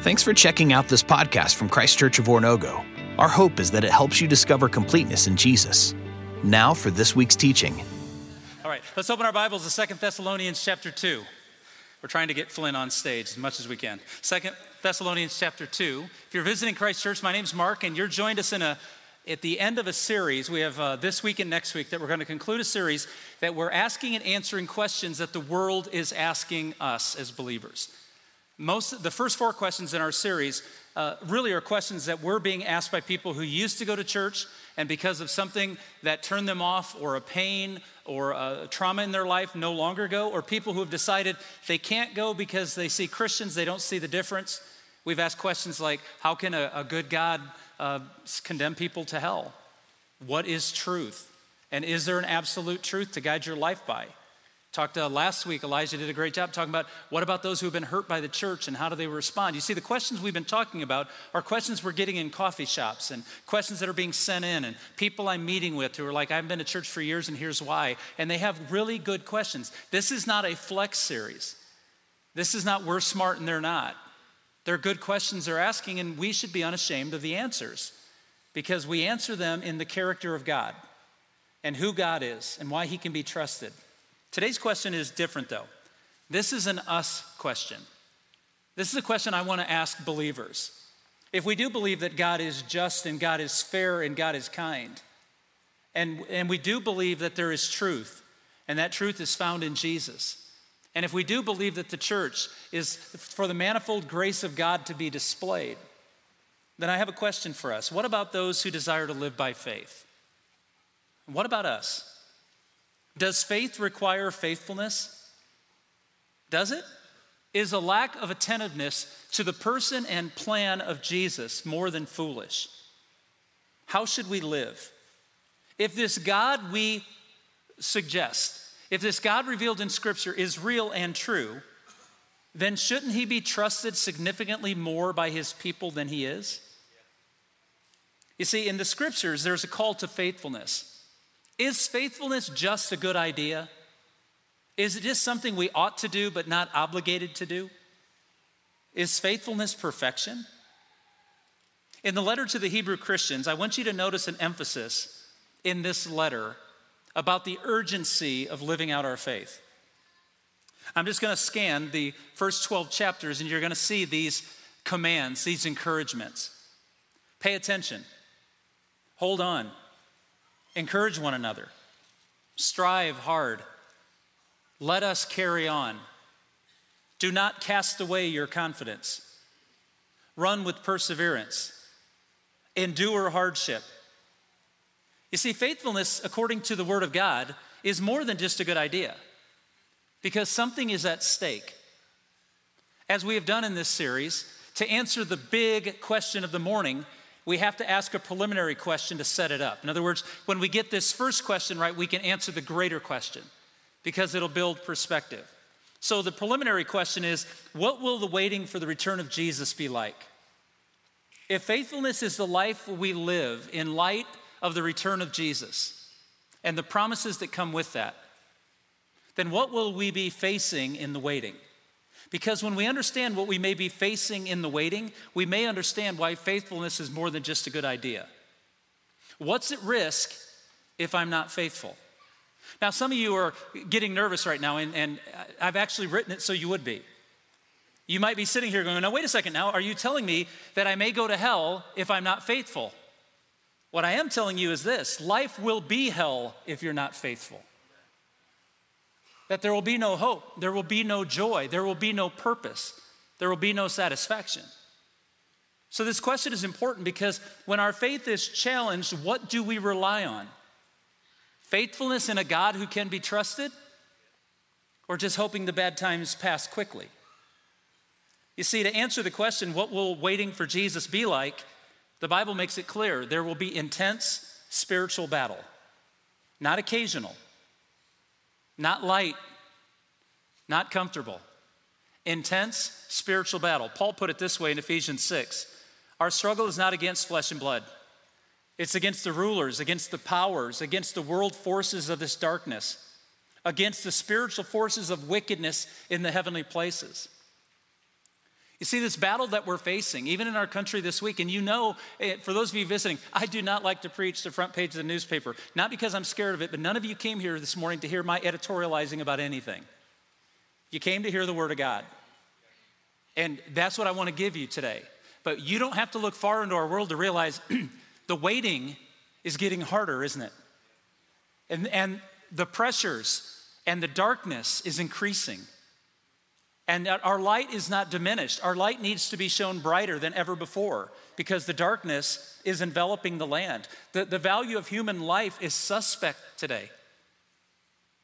Thanks for checking out this podcast from Christ Church of Oronogo. Our hope is that it helps you discover completeness in Jesus. Now for this week's teaching. All right, let's open our Bibles to Second Thessalonians chapter 2. We're trying to get Flynn on stage as much as we can. Second Thessalonians chapter 2. If you're visiting Christ Church, my name's Mark, and you're joined us in a at the end of a series. We have uh, this week and next week that we're going to conclude a series that we're asking and answering questions that the world is asking us as believers. Most the first four questions in our series uh, really are questions that we're being asked by people who used to go to church and because of something that turned them off or a pain or a trauma in their life no longer go or people who have decided they can't go because they see christians they don't see the difference we've asked questions like how can a, a good god uh, condemn people to hell? What is truth? And is there an absolute truth to guide your life by Talked uh, last week, Elijah did a great job talking about what about those who have been hurt by the church and how do they respond? You see, the questions we've been talking about are questions we're getting in coffee shops and questions that are being sent in, and people I'm meeting with who are like, I've been to church for years and here's why. And they have really good questions. This is not a flex series. This is not we're smart and they're not. They're good questions they're asking, and we should be unashamed of the answers because we answer them in the character of God and who God is and why He can be trusted. Today's question is different, though. This is an us question. This is a question I want to ask believers. If we do believe that God is just and God is fair and God is kind, and, and we do believe that there is truth, and that truth is found in Jesus, and if we do believe that the church is for the manifold grace of God to be displayed, then I have a question for us. What about those who desire to live by faith? What about us? Does faith require faithfulness? Does it? Is a lack of attentiveness to the person and plan of Jesus more than foolish? How should we live? If this God we suggest, if this God revealed in Scripture is real and true, then shouldn't he be trusted significantly more by his people than he is? You see, in the Scriptures, there's a call to faithfulness. Is faithfulness just a good idea? Is it just something we ought to do but not obligated to do? Is faithfulness perfection? In the letter to the Hebrew Christians, I want you to notice an emphasis in this letter about the urgency of living out our faith. I'm just going to scan the first 12 chapters, and you're going to see these commands, these encouragements. Pay attention, hold on, Encourage one another. Strive hard. Let us carry on. Do not cast away your confidence. Run with perseverance. Endure hardship. You see, faithfulness, according to the Word of God, is more than just a good idea because something is at stake. As we have done in this series, to answer the big question of the morning, we have to ask a preliminary question to set it up. In other words, when we get this first question right, we can answer the greater question because it'll build perspective. So the preliminary question is what will the waiting for the return of Jesus be like? If faithfulness is the life we live in light of the return of Jesus and the promises that come with that, then what will we be facing in the waiting? Because when we understand what we may be facing in the waiting, we may understand why faithfulness is more than just a good idea. What's at risk if I'm not faithful? Now, some of you are getting nervous right now, and, and I've actually written it so you would be. You might be sitting here going, Now, wait a second now, are you telling me that I may go to hell if I'm not faithful? What I am telling you is this life will be hell if you're not faithful that there will be no hope, there will be no joy, there will be no purpose, there will be no satisfaction. So, this question is important because when our faith is challenged, what do we rely on? Faithfulness in a God who can be trusted? Or just hoping the bad times pass quickly? You see, to answer the question, what will waiting for Jesus be like? The Bible makes it clear there will be intense spiritual battle, not occasional, not light, not comfortable. Intense spiritual battle. Paul put it this way in Ephesians 6 Our struggle is not against flesh and blood, it's against the rulers, against the powers, against the world forces of this darkness, against the spiritual forces of wickedness in the heavenly places. You see, this battle that we're facing, even in our country this week, and you know, eh, for those of you visiting, I do not like to preach the front page of the newspaper, not because I'm scared of it, but none of you came here this morning to hear my editorializing about anything. You came to hear the Word of God. And that's what I want to give you today. But you don't have to look far into our world to realize the waiting is getting harder, isn't it? And, and the pressures and the darkness is increasing. And our light is not diminished. Our light needs to be shown brighter than ever before because the darkness is enveloping the land. The, the value of human life is suspect today.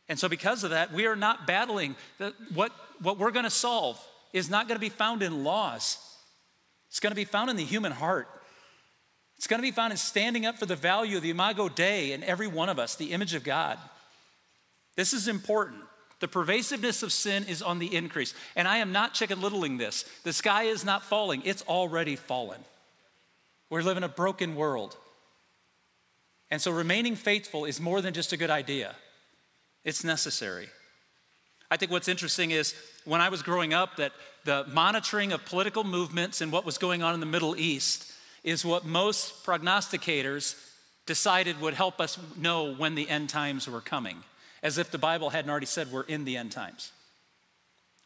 And so, because of that, we are not battling. The, what, what we're going to solve is not going to be found in laws, it's going to be found in the human heart. It's going to be found in standing up for the value of the Imago Dei in every one of us, the image of God. This is important. The pervasiveness of sin is on the increase. And I am not chicken littling this. The sky is not falling, it's already fallen. We live in a broken world. And so remaining faithful is more than just a good idea, it's necessary. I think what's interesting is when I was growing up, that the monitoring of political movements and what was going on in the Middle East is what most prognosticators decided would help us know when the end times were coming as if the Bible hadn't already said we're in the end times.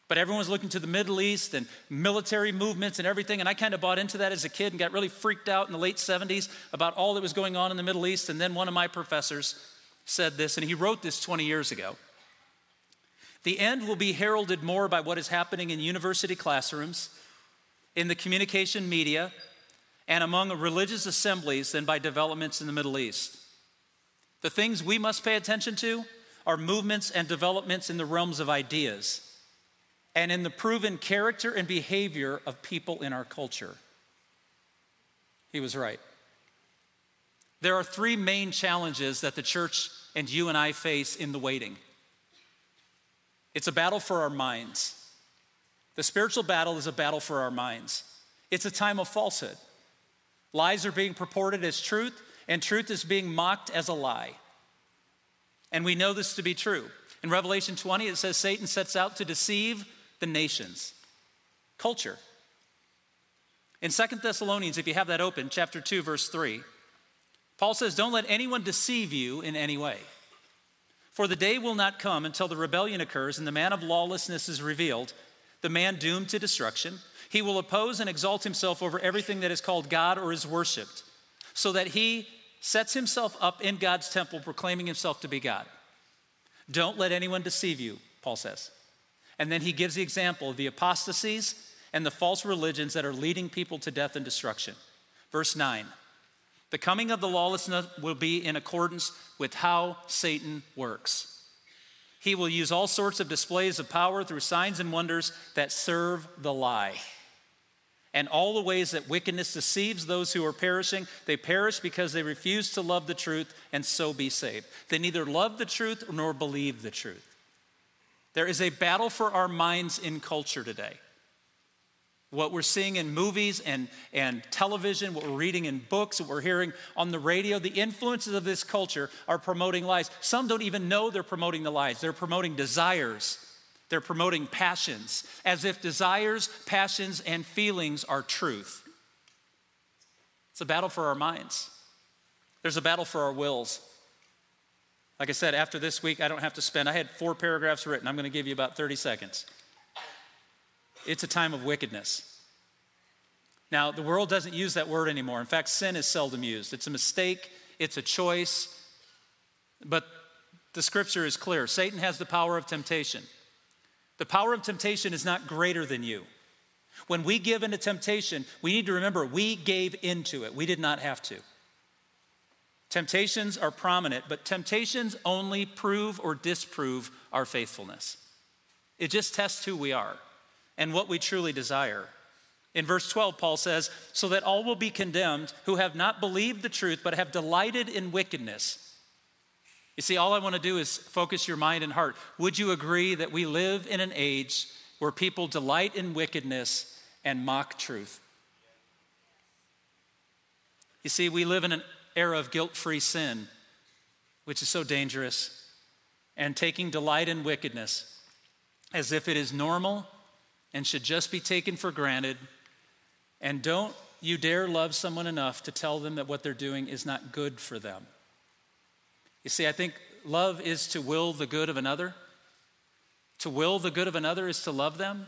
But everyone was looking to the Middle East and military movements and everything. And I kind of bought into that as a kid and got really freaked out in the late 70s about all that was going on in the Middle East. And then one of my professors said this, and he wrote this 20 years ago. The end will be heralded more by what is happening in university classrooms, in the communication media, and among religious assemblies than by developments in the Middle East. The things we must pay attention to are movements and developments in the realms of ideas and in the proven character and behavior of people in our culture. He was right. There are three main challenges that the church and you and I face in the waiting it's a battle for our minds. The spiritual battle is a battle for our minds. It's a time of falsehood. Lies are being purported as truth, and truth is being mocked as a lie. And we know this to be true. In Revelation 20, it says Satan sets out to deceive the nations, culture. In Second Thessalonians, if you have that open, chapter 2, verse 3, Paul says, Don't let anyone deceive you in any way. For the day will not come until the rebellion occurs and the man of lawlessness is revealed, the man doomed to destruction. He will oppose and exalt himself over everything that is called God or is worshiped, so that he sets himself up in God's temple, proclaiming himself to be God. Don't let anyone deceive you, Paul says. And then he gives the example of the apostasies and the false religions that are leading people to death and destruction. Verse 9 The coming of the lawlessness will be in accordance with how Satan works. He will use all sorts of displays of power through signs and wonders that serve the lie and all the ways that wickedness deceives those who are perishing. They perish because they refuse to love the truth and so be saved. They neither love the truth nor believe the truth. There is a battle for our minds in culture today. What we're seeing in movies and, and television, what we're reading in books, what we're hearing on the radio, the influences of this culture are promoting lies. Some don't even know they're promoting the lies, they're promoting desires they're promoting passions, as if desires, passions, and feelings are truth. It's a battle for our minds. There's a battle for our wills. Like I said, after this week, I don't have to spend, I had four paragraphs written. I'm going to give you about 30 seconds. It's a time of wickedness. Now, the world doesn't use that word anymore. In fact, sin is seldom used. It's a mistake, it's a choice. But the scripture is clear Satan has the power of temptation. The power of temptation is not greater than you. When we give into temptation, we need to remember we gave into it. We did not have to. Temptations are prominent, but temptations only prove or disprove our faithfulness. It just tests who we are and what we truly desire. In verse 12, Paul says, So that all will be condemned who have not believed the truth, but have delighted in wickedness. You see, all I want to do is focus your mind and heart. Would you agree that we live in an age where people delight in wickedness and mock truth? You see, we live in an era of guilt free sin, which is so dangerous, and taking delight in wickedness as if it is normal and should just be taken for granted. And don't you dare love someone enough to tell them that what they're doing is not good for them. You see, I think love is to will the good of another. To will the good of another is to love them.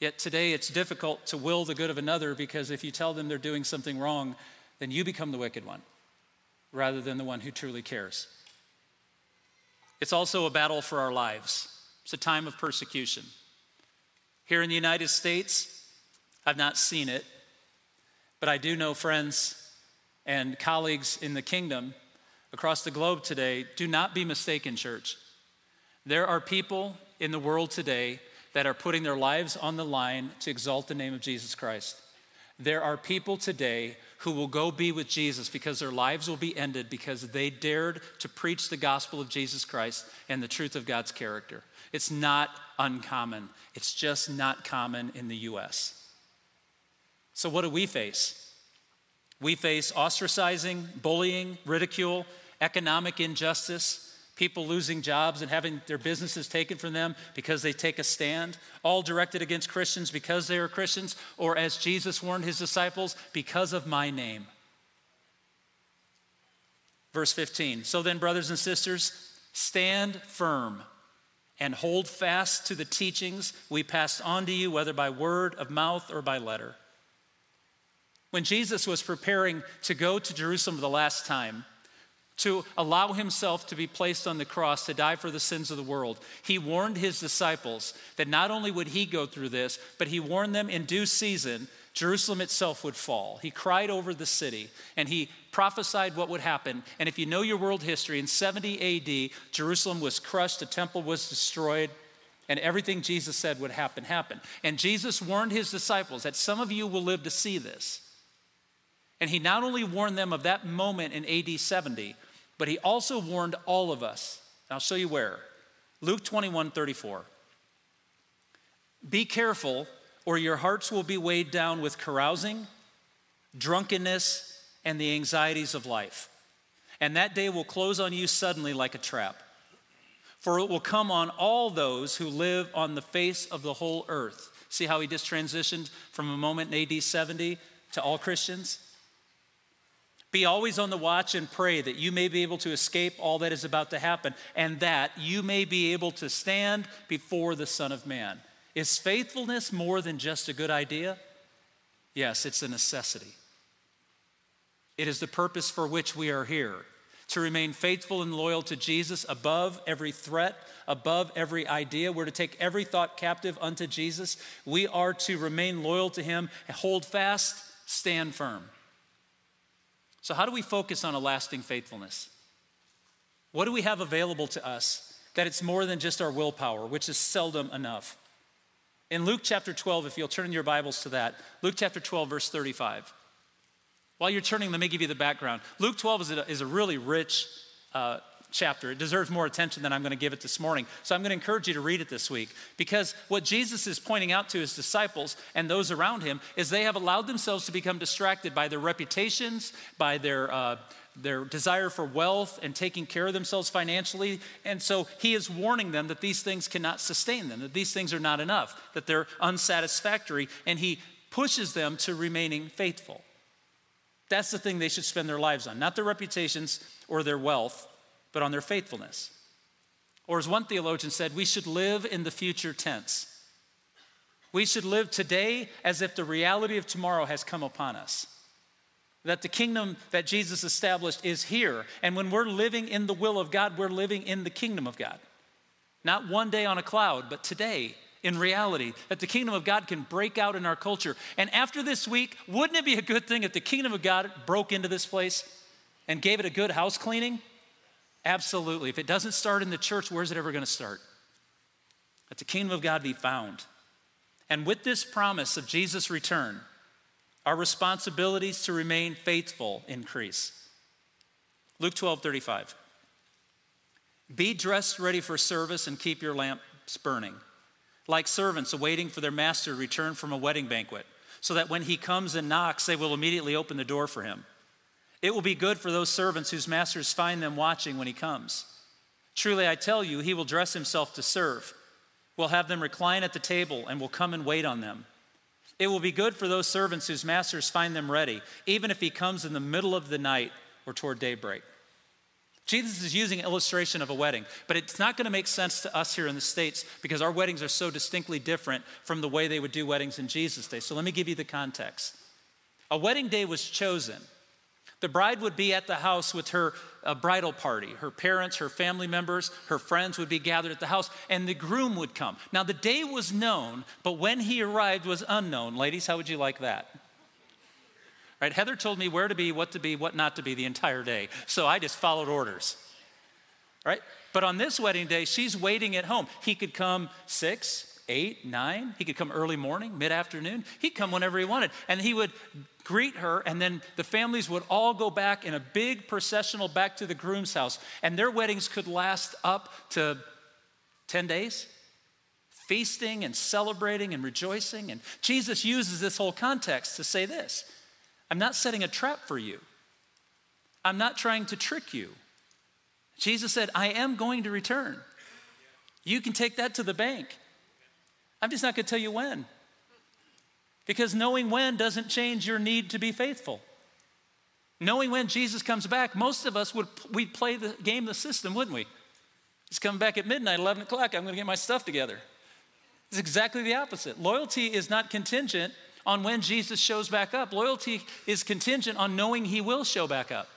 Yet today it's difficult to will the good of another because if you tell them they're doing something wrong, then you become the wicked one rather than the one who truly cares. It's also a battle for our lives, it's a time of persecution. Here in the United States, I've not seen it, but I do know friends and colleagues in the kingdom across the globe today. Do not be mistaken, church. There are people in the world today that are putting their lives on the line to exalt the name of Jesus Christ. There are people today who will go be with Jesus because their lives will be ended because they dared to preach the gospel of Jesus Christ and the truth of God's character. It's not uncommon, it's just not common in the US. So, what do we face? We face ostracizing, bullying, ridicule, economic injustice, people losing jobs and having their businesses taken from them because they take a stand, all directed against Christians because they are Christians, or as Jesus warned his disciples, because of my name. Verse 15 So then, brothers and sisters, stand firm and hold fast to the teachings we passed on to you, whether by word of mouth or by letter. When Jesus was preparing to go to Jerusalem the last time, to allow himself to be placed on the cross to die for the sins of the world. He warned his disciples that not only would he go through this, but he warned them in due season Jerusalem itself would fall. He cried over the city and he prophesied what would happen. And if you know your world history, in 70 AD, Jerusalem was crushed, the temple was destroyed, and everything Jesus said would happen happened. And Jesus warned his disciples that some of you will live to see this. And he not only warned them of that moment in AD 70, but he also warned all of us. I'll show you where. Luke 21 34. Be careful, or your hearts will be weighed down with carousing, drunkenness, and the anxieties of life. And that day will close on you suddenly like a trap. For it will come on all those who live on the face of the whole earth. See how he just transitioned from a moment in AD 70 to all Christians? Be always on the watch and pray that you may be able to escape all that is about to happen and that you may be able to stand before the Son of Man. Is faithfulness more than just a good idea? Yes, it's a necessity. It is the purpose for which we are here to remain faithful and loyal to Jesus above every threat, above every idea. We're to take every thought captive unto Jesus. We are to remain loyal to Him, hold fast, stand firm. So, how do we focus on a lasting faithfulness? What do we have available to us that it's more than just our willpower, which is seldom enough? In Luke chapter 12, if you'll turn your Bibles to that, Luke chapter 12, verse 35. While you're turning, let me give you the background. Luke 12 is a, is a really rich uh, chapter. It deserves more attention than I'm going to give it this morning. So I'm going to encourage you to read it this week because what Jesus is pointing out to his disciples and those around him is they have allowed themselves to become distracted by their reputations, by their uh, their desire for wealth and taking care of themselves financially. And so he is warning them that these things cannot sustain them, that these things are not enough, that they're unsatisfactory, and he pushes them to remaining faithful. That's the thing they should spend their lives on, not their reputations or their wealth, but on their faithfulness. Or, as one theologian said, we should live in the future tense. We should live today as if the reality of tomorrow has come upon us. That the kingdom that Jesus established is here. And when we're living in the will of God, we're living in the kingdom of God. Not one day on a cloud, but today in reality. That the kingdom of God can break out in our culture. And after this week, wouldn't it be a good thing if the kingdom of God broke into this place and gave it a good house cleaning? Absolutely. If it doesn't start in the church, where's it ever going to start? Let the kingdom of God be found. And with this promise of Jesus' return, our responsibilities to remain faithful increase. Luke 12 35. Be dressed ready for service and keep your lamps burning, like servants awaiting for their master to return from a wedding banquet, so that when he comes and knocks, they will immediately open the door for him. It will be good for those servants whose masters find them watching when he comes. Truly, I tell you, he will dress himself to serve. will have them recline at the table and will come and wait on them. It will be good for those servants whose masters find them ready, even if he comes in the middle of the night or toward daybreak. Jesus is using an illustration of a wedding, but it's not going to make sense to us here in the States because our weddings are so distinctly different from the way they would do weddings in Jesus' day. So let me give you the context. A wedding day was chosen. The bride would be at the house with her uh, bridal party. Her parents, her family members, her friends would be gathered at the house, and the groom would come. Now, the day was known, but when he arrived was unknown. Ladies, how would you like that? Right? Heather told me where to be, what to be, what not to be the entire day. So I just followed orders. Right? But on this wedding day, she's waiting at home. He could come six, eight, nine. He could come early morning, mid afternoon. He'd come whenever he wanted. And he would greet her, and then the families would all go back in a big processional back to the groom's house. And their weddings could last up to 10 days feasting and celebrating and rejoicing. And Jesus uses this whole context to say this I'm not setting a trap for you. I'm not trying to trick you. Jesus said, I am going to return. You can take that to the bank. I'm just not going to tell you when. Because knowing when doesn't change your need to be faithful. Knowing when Jesus comes back, most of us would we'd play the game the system, wouldn't we? He's coming back at midnight, 11 o'clock. I'm going to get my stuff together. It's exactly the opposite. Loyalty is not contingent on when Jesus shows back up. Loyalty is contingent on knowing he will show back up.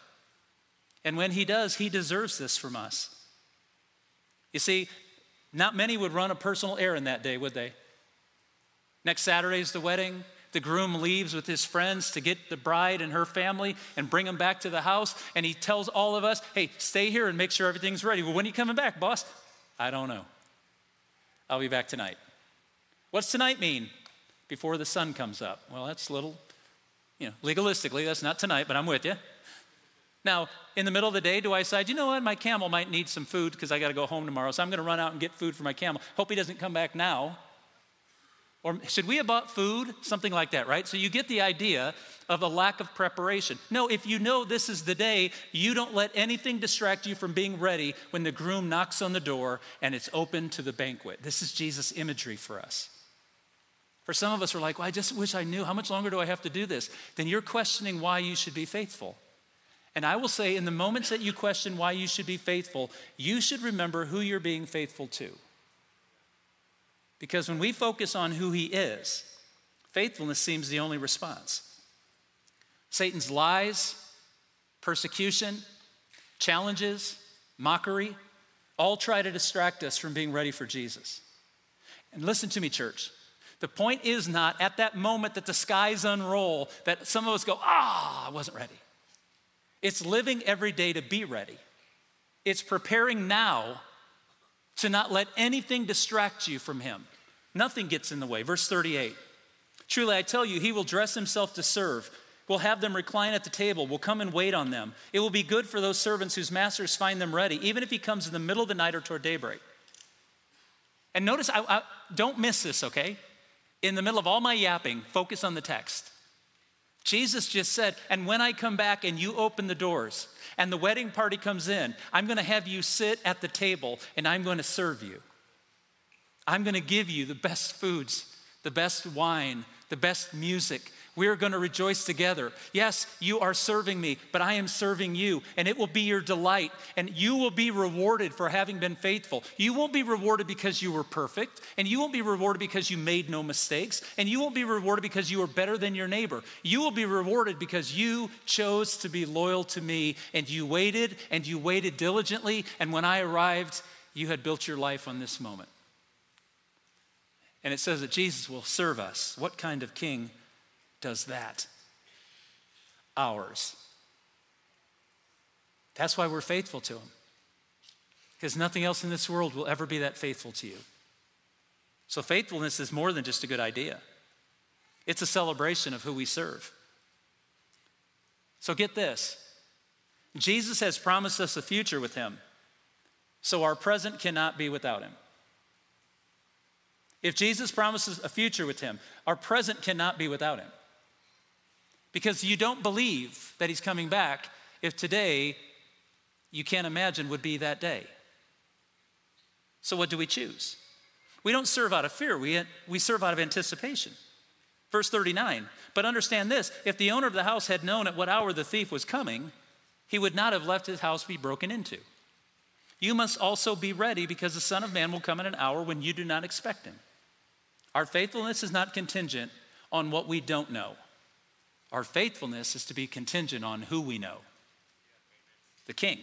And when he does, he deserves this from us. You see, not many would run a personal errand that day, would they? Next Saturday is the wedding. The groom leaves with his friends to get the bride and her family and bring them back to the house. And he tells all of us, hey, stay here and make sure everything's ready. Well, when are you coming back, boss? I don't know. I'll be back tonight. What's tonight mean? before the sun comes up. Well, that's a little, you know, legalistically, that's not tonight, but I'm with you. Now, in the middle of the day, do I decide, you know what, my camel might need some food because I got to go home tomorrow, so I'm going to run out and get food for my camel. Hope he doesn't come back now. Or should we have bought food? Something like that, right? So you get the idea of a lack of preparation. No, if you know this is the day, you don't let anything distract you from being ready when the groom knocks on the door and it's open to the banquet. This is Jesus' imagery for us. For some of us, we're like, well, I just wish I knew. How much longer do I have to do this? Then you're questioning why you should be faithful. And I will say, in the moments that you question why you should be faithful, you should remember who you're being faithful to. Because when we focus on who He is, faithfulness seems the only response. Satan's lies, persecution, challenges, mockery, all try to distract us from being ready for Jesus. And listen to me, church. The point is not at that moment that the skies unroll that some of us go, ah, I wasn't ready. It's living every day to be ready. It's preparing now to not let anything distract you from Him. Nothing gets in the way. Verse 38 Truly, I tell you, He will dress Himself to serve. We'll have them recline at the table. We'll come and wait on them. It will be good for those servants whose masters find them ready, even if He comes in the middle of the night or toward daybreak. And notice, I, I, don't miss this, okay? in the middle of all my yapping, focus on the text. Jesus just said, and when I come back and you open the doors and the wedding party comes in, I'm going to have you sit at the table and I'm going to serve you. I'm going to give you the best foods, the best wine, the best music, we are going to rejoice together. Yes, you are serving me, but I am serving you, and it will be your delight, and you will be rewarded for having been faithful. You won't be rewarded because you were perfect, and you won't be rewarded because you made no mistakes, and you won't be rewarded because you are better than your neighbor. You will be rewarded because you chose to be loyal to me, and you waited, and you waited diligently, and when I arrived, you had built your life on this moment. And it says that Jesus will serve us. What kind of king does that. Ours. That's why we're faithful to Him. Because nothing else in this world will ever be that faithful to you. So, faithfulness is more than just a good idea, it's a celebration of who we serve. So, get this Jesus has promised us a future with Him, so our present cannot be without Him. If Jesus promises a future with Him, our present cannot be without Him because you don't believe that he's coming back if today you can't imagine would be that day. So, what do we choose? We don't serve out of fear, we, we serve out of anticipation. Verse 39 But understand this if the owner of the house had known at what hour the thief was coming, he would not have left his house be broken into. You must also be ready because the Son of Man will come in an hour when you do not expect him. Our faithfulness is not contingent on what we don't know. Our faithfulness is to be contingent on who we know the King.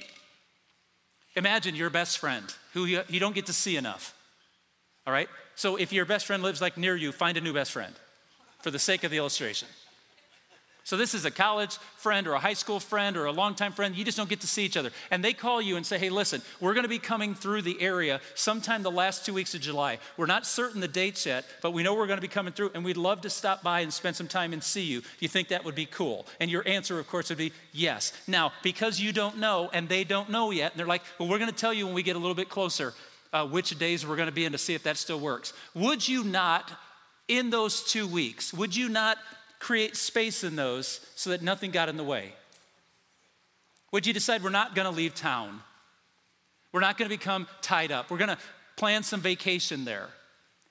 Imagine your best friend who you, don't get to see enough. All right? So if your best friend lives like near you, find a new best friend for the sake of the illustration. So this is a college friend or a high school friend or a longtime friend. You just don't get to see each other. And they call you and say, hey, listen, we're going to be coming through the area sometime the last two weeks of July. We're not certain the dates yet, but we know we're going to be coming through and we'd love to stop by and spend some time and see you. Do you think that would be cool? And your answer, of course, would be yes. Now, because you don't know and they don't know yet, and they're like, well, we're going to tell you when we get a little bit closer uh, which days we're going to be in to see if that still works. Would you not, in those two weeks, would you not create space in those so that nothing got in the way? Would you decide we're not going to leave town? We're not going to become tied up. We're going to plan some vacation there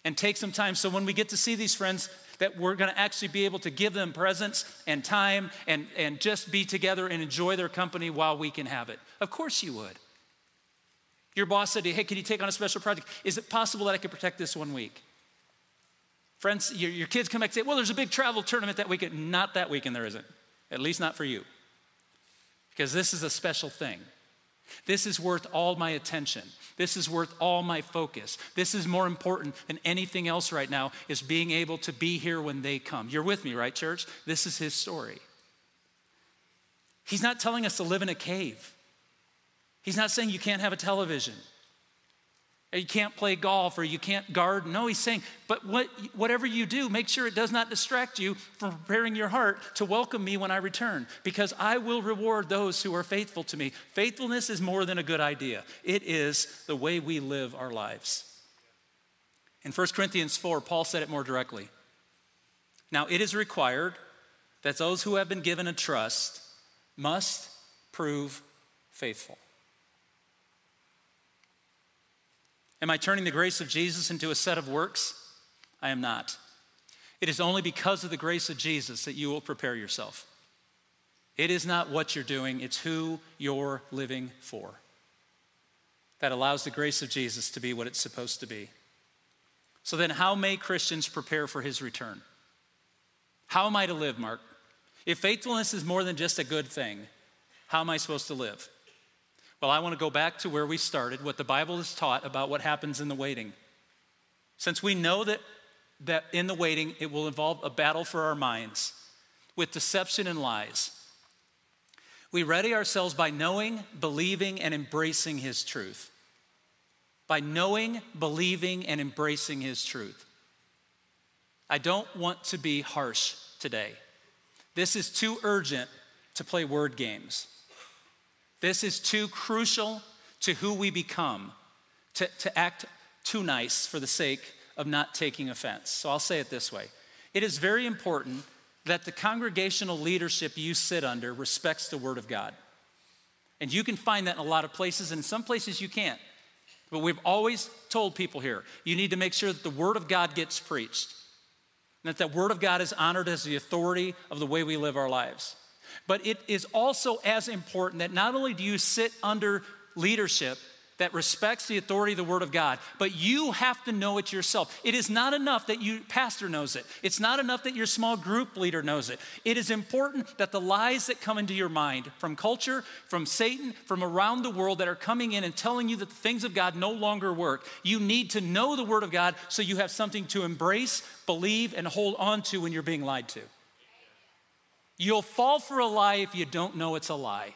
and take some time so when we get to see these friends, that we're going to actually be able to give them presence and time and, and just be together and enjoy their company while we can have it. Of course you would. Your boss said, Hey, can you take on a special project? Is it possible that I could protect this one week? Friends, your, your kids come back and say, Well, there's a big travel tournament that weekend. Not that weekend, there isn't. At least not for you. Because this is a special thing. This is worth all my attention. This is worth all my focus. This is more important than anything else right now is being able to be here when they come. You're with me, right, church? This is his story. He's not telling us to live in a cave. He's not saying you can't have a television you can't play golf or you can't garden. No, he's saying, but what, whatever you do, make sure it does not distract you from preparing your heart to welcome me when I return, because I will reward those who are faithful to me. Faithfulness is more than a good idea, it is the way we live our lives. In 1 Corinthians 4, Paul said it more directly. Now, it is required that those who have been given a trust must prove faithful. Am I turning the grace of Jesus into a set of works? I am not. It is only because of the grace of Jesus that you will prepare yourself. It is not what you're doing, it's who you're living for. That allows the grace of Jesus to be what it's supposed to be. So then, how may Christians prepare for his return? How am I to live, Mark? If faithfulness is more than just a good thing, how am I supposed to live? Well, I want to go back to where we started, what the Bible has taught about what happens in the waiting. Since we know that, that in the waiting it will involve a battle for our minds with deception and lies, we ready ourselves by knowing, believing, and embracing His truth. By knowing, believing, and embracing His truth. I don't want to be harsh today. This is too urgent to play word games. This is too crucial to who we become to, to act too nice for the sake of not taking offense. So I'll say it this way it is very important that the congregational leadership you sit under respects the Word of God. And you can find that in a lot of places, and in some places you can't. But we've always told people here you need to make sure that the Word of God gets preached, and that the Word of God is honored as the authority of the way we live our lives. But it is also as important that not only do you sit under leadership that respects the authority of the Word of God, but you have to know it yourself. It is not enough that your pastor knows it. It's not enough that your small group leader knows it. It is important that the lies that come into your mind from culture, from Satan, from around the world that are coming in and telling you that the things of God no longer work, you need to know the Word of God so you have something to embrace, believe, and hold on to when you're being lied to. You'll fall for a lie if you don't know it's a lie.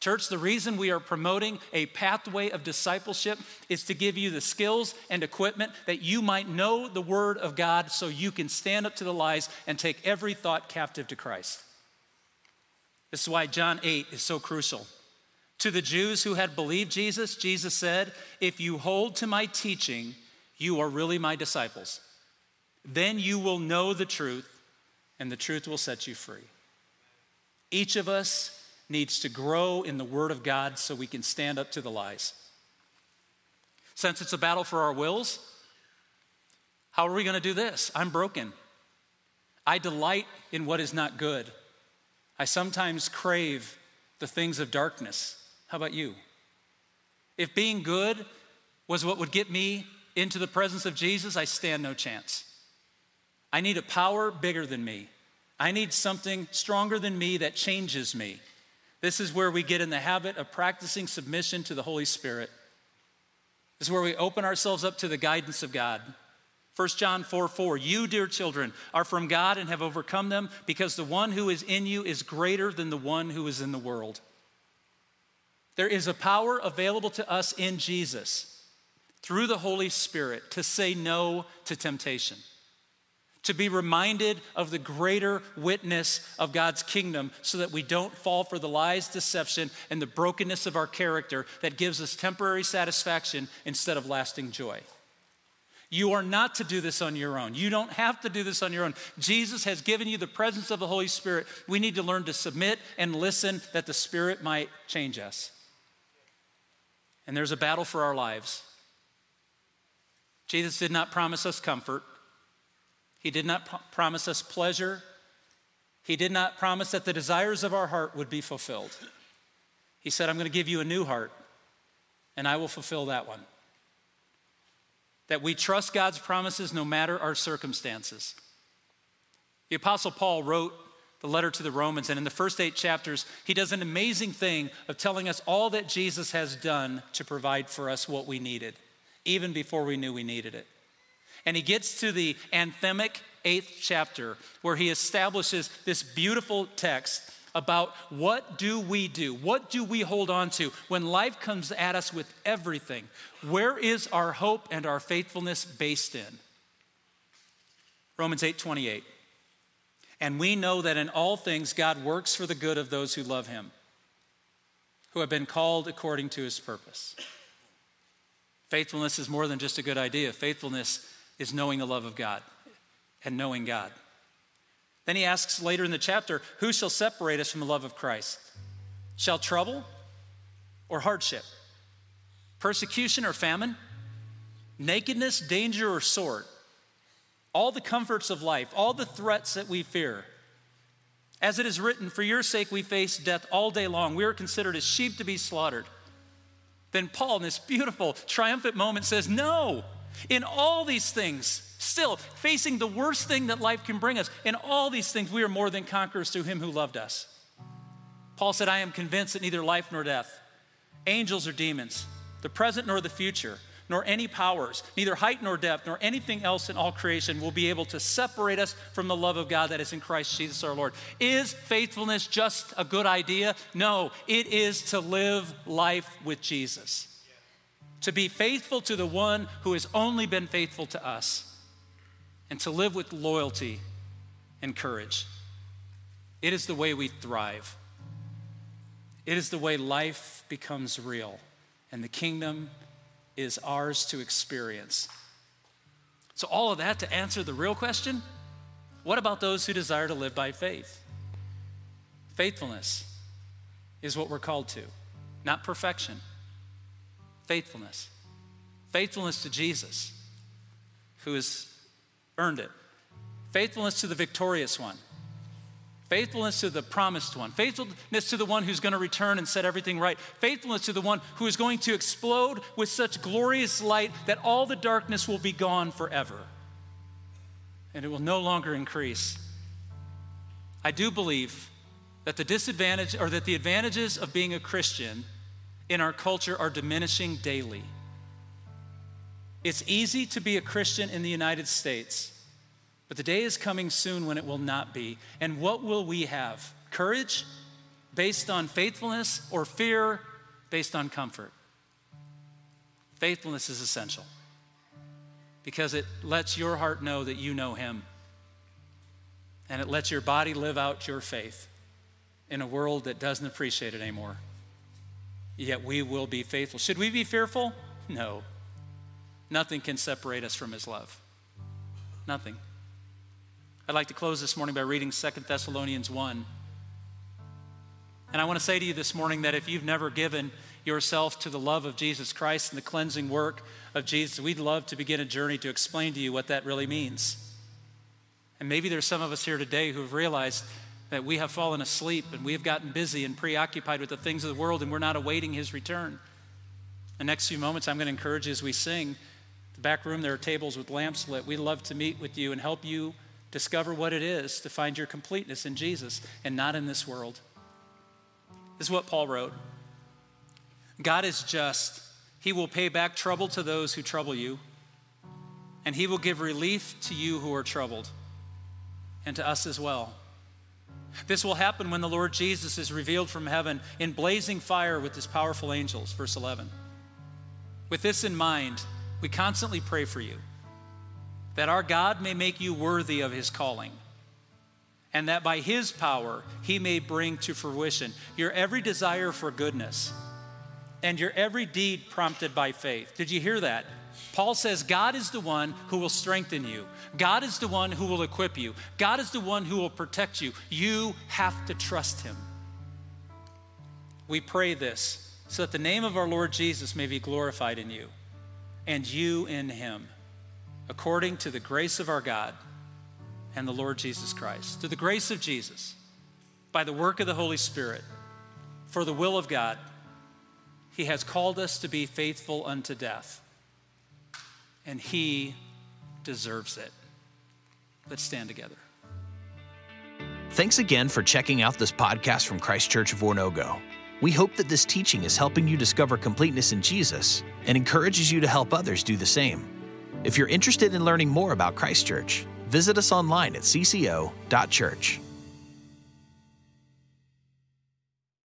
Church, the reason we are promoting a pathway of discipleship is to give you the skills and equipment that you might know the Word of God so you can stand up to the lies and take every thought captive to Christ. This is why John 8 is so crucial. To the Jews who had believed Jesus, Jesus said, If you hold to my teaching, you are really my disciples. Then you will know the truth, and the truth will set you free. Each of us needs to grow in the Word of God so we can stand up to the lies. Since it's a battle for our wills, how are we going to do this? I'm broken. I delight in what is not good. I sometimes crave the things of darkness. How about you? If being good was what would get me into the presence of Jesus, I stand no chance. I need a power bigger than me. I need something stronger than me that changes me. This is where we get in the habit of practicing submission to the Holy Spirit. This is where we open ourselves up to the guidance of God. 1 John 4 4, you, dear children, are from God and have overcome them because the one who is in you is greater than the one who is in the world. There is a power available to us in Jesus through the Holy Spirit to say no to temptation, to be reminded of the greater witness of God's kingdom so that we don't fall for the lies, deception, and the brokenness of our character that gives us temporary satisfaction instead of lasting joy. You are not to do this on your own. You don't have to do this on your own. Jesus has given you the presence of the Holy Spirit. We need to learn to submit and listen that the Spirit might change us. And there's a battle for our lives. Jesus did not promise us comfort, He did not pro- promise us pleasure, He did not promise that the desires of our heart would be fulfilled. He said, I'm going to give you a new heart, and I will fulfill that one that we trust God's promises no matter our circumstances. The Apostle Paul wrote the letter to the Romans, and in the first eight chapters, he does an amazing thing of telling us all that Jesus has done to provide for us what we needed, even before we knew we needed it. And he gets to the anthemic eighth chapter, where he establishes this beautiful text about what do we do? What do we hold on to when life comes at us with everything? Where is our hope and our faithfulness based in? Romans 8:28. And we know that in all things God works for the good of those who love him, who have been called according to his purpose. Faithfulness is more than just a good idea. Faithfulness is knowing the love of God and knowing God. Then he asks later in the chapter, Who shall separate us from the love of Christ? Shall trouble or hardship? Persecution or famine? Nakedness, danger, or sword? All the comforts of life, all the threats that we fear. As it is written, For your sake we face death all day long. We are considered as sheep to be slaughtered. Then Paul, in this beautiful, triumphant moment, says, No, in all these things, Still, facing the worst thing that life can bring us, in all these things, we are more than conquerors through him who loved us. Paul said, I am convinced that neither life nor death, angels or demons, the present nor the future, nor any powers, neither height nor depth, nor anything else in all creation will be able to separate us from the love of God that is in Christ Jesus our Lord. Is faithfulness just a good idea? No, it is to live life with Jesus. To be faithful to the one who has only been faithful to us and to live with loyalty and courage. It is the way we thrive. It is the way life becomes real, and the kingdom is ours to experience. So, all of that to answer the real question what about those who desire to live by faith? Faithfulness is what we're called to, not perfection. Faithfulness. Faithfulness to Jesus, who has earned it. Faithfulness to the victorious one. Faithfulness to the promised one. Faithfulness to the one who's going to return and set everything right. Faithfulness to the one who is going to explode with such glorious light that all the darkness will be gone forever. And it will no longer increase. I do believe that the disadvantage or that the advantages of being a Christian in our culture are diminishing daily. It's easy to be a Christian in the United States, but the day is coming soon when it will not be. And what will we have? Courage based on faithfulness or fear based on comfort? Faithfulness is essential because it lets your heart know that you know Him. And it lets your body live out your faith in a world that doesn't appreciate it anymore. Yet we will be faithful. Should we be fearful? No. Nothing can separate us from his love. Nothing. I'd like to close this morning by reading 2 Thessalonians 1. And I want to say to you this morning that if you've never given yourself to the love of Jesus Christ and the cleansing work of Jesus, we'd love to begin a journey to explain to you what that really means. And maybe there's some of us here today who have realized that we have fallen asleep and we have gotten busy and preoccupied with the things of the world and we're not awaiting his return. The next few moments, I'm going to encourage you as we sing. The back room, there are tables with lamps lit. We'd love to meet with you and help you discover what it is to find your completeness in Jesus and not in this world. This is what Paul wrote God is just. He will pay back trouble to those who trouble you, and he will give relief to you who are troubled, and to us as well. This will happen when the Lord Jesus is revealed from heaven in blazing fire with his powerful angels. Verse 11. With this in mind, we constantly pray for you that our God may make you worthy of his calling, and that by his power he may bring to fruition your every desire for goodness and your every deed prompted by faith. Did you hear that? Paul says, God is the one who will strengthen you. God is the one who will equip you. God is the one who will protect you. You have to trust him. We pray this so that the name of our Lord Jesus may be glorified in you and you in him, according to the grace of our God and the Lord Jesus Christ. To the grace of Jesus, by the work of the Holy Spirit, for the will of God, he has called us to be faithful unto death and he deserves it. Let's stand together. Thanks again for checking out this podcast from Christ Church of Oronogo. We hope that this teaching is helping you discover completeness in Jesus and encourages you to help others do the same. If you're interested in learning more about Christ Church, visit us online at cco.church.